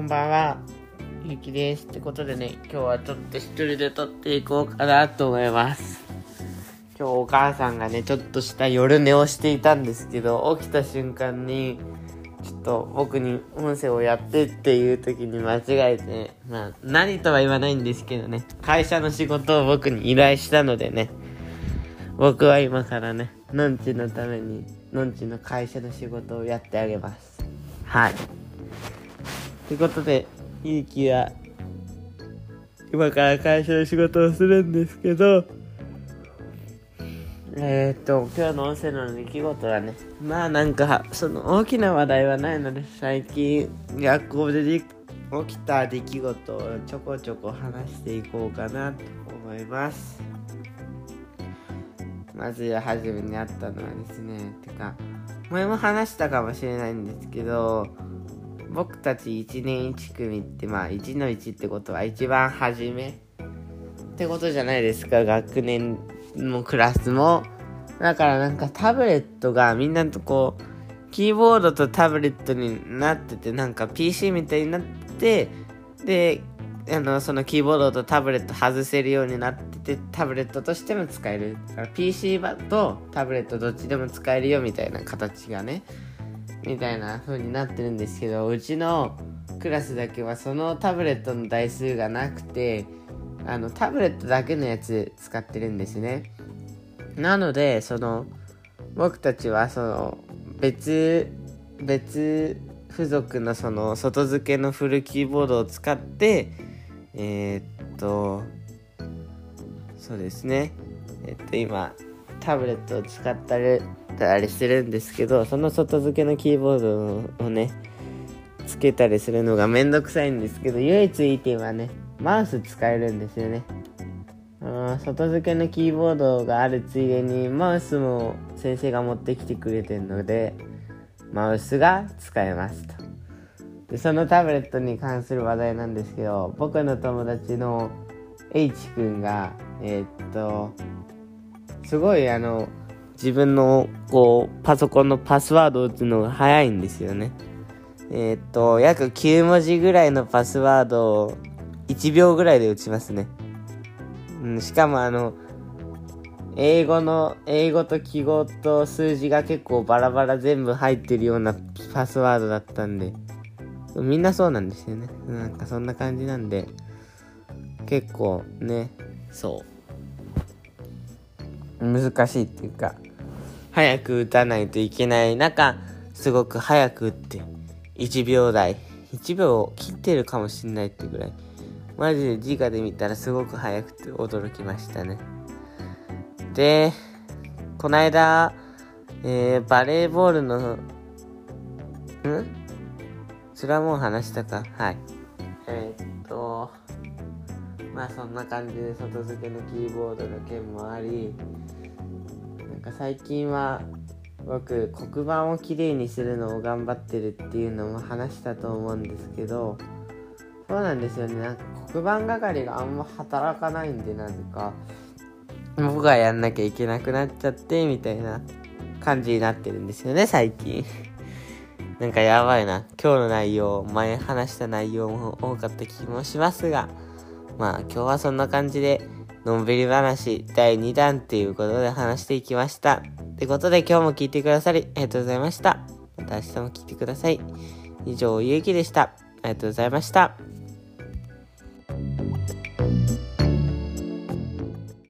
こんばんは。ゆきです。ってことでね、今日はちょっと一人で撮っていこうかなと思います。今日お母さんがね、ちょっとした夜寝をしていたんですけど、起きた瞬間に、ちょっと僕に音声をやってっていう時に間違えて、まあ、何とは言わないんですけどね、会社の仕事を僕に依頼したのでね、僕は今からね、のんちのために、のんちの会社の仕事をやってあげます。はい。ということで、ゆうきは、今から会社の仕事をするんですけど、えー、っと、今日の音声の出来事はね、まあなんか、その大きな話題はないので、最近学校で起きた出来事をちょこちょこ話していこうかなと思います。まずは初めにあったのはですね、てか、前も話したかもしれないんですけど、僕たち1年1組ってまあ1の1ってことは一番初めってことじゃないですか。学年もクラスも。だからなんかタブレットがみんなとこうキーボードとタブレットになっててなんか PC みたいになってであのそのキーボードとタブレット外せるようになっててタブレットとしても使える。だから PC 版とタブレットどっちでも使えるよみたいな形がねみたいな風になってるんですけどうちのクラスだけはそのタブレットの台数がなくてあのタブレットだけのやつ使ってるんですね。なのでその僕たちはその別別付属のその外付けのフルキーボードを使ってえー、っとそうですね。えっと今タブレットを使ったりたりするんですけどその外付けのキーボードをねつけたりするのがめんどくさいんですけど唯一いい点はねマウス使えるんですよね。外付けのキーボードがあるついでにマウスも先生が持ってきてくれてるのでマウスが使えますと。でそのタブレットに関する話題なんですけど僕の友達の H 君がえー、っとすごいあの自分のこうパソコンのパスワードを打つのが早いんですよね。えー、っと、約9文字ぐらいのパスワードを1秒ぐらいで打ちますね。うん、しかもあの、英語の、英語と記号と数字が結構バラバラ全部入ってるようなパスワードだったんで、みんなそうなんですよね。なんかそんな感じなんで、結構ね、そう。難しいっていうか、早く打たないといけない中、すごく早く打って、1秒台、1秒を切ってるかもしんないってぐらい、マジで直で見たらすごく早くて驚きましたね。で、こないだ、えー、バレーボールの、ん？それはもう話したか？はい。えー、っと、まあそんな感じで外付けのキーボードの件もあり、最近は僕黒板をきれいにするのを頑張ってるっていうのも話したと思うんですけどそうなんですよね。なんか黒板係があんま働かないんでなぜか。僕がやんなきゃいけなくなっちゃってみたいな感じになってるんですよね最近。なんかやばいな。今日の内容前話した内容も多かった気もしますがまあ今日はそんな感じでのんびり話第2弾っていうことで話していきました。ってことで今日も聞いてくださりありがとうございました。また明日も聞いてください。以上、ゆうきでした。ありがとうございました。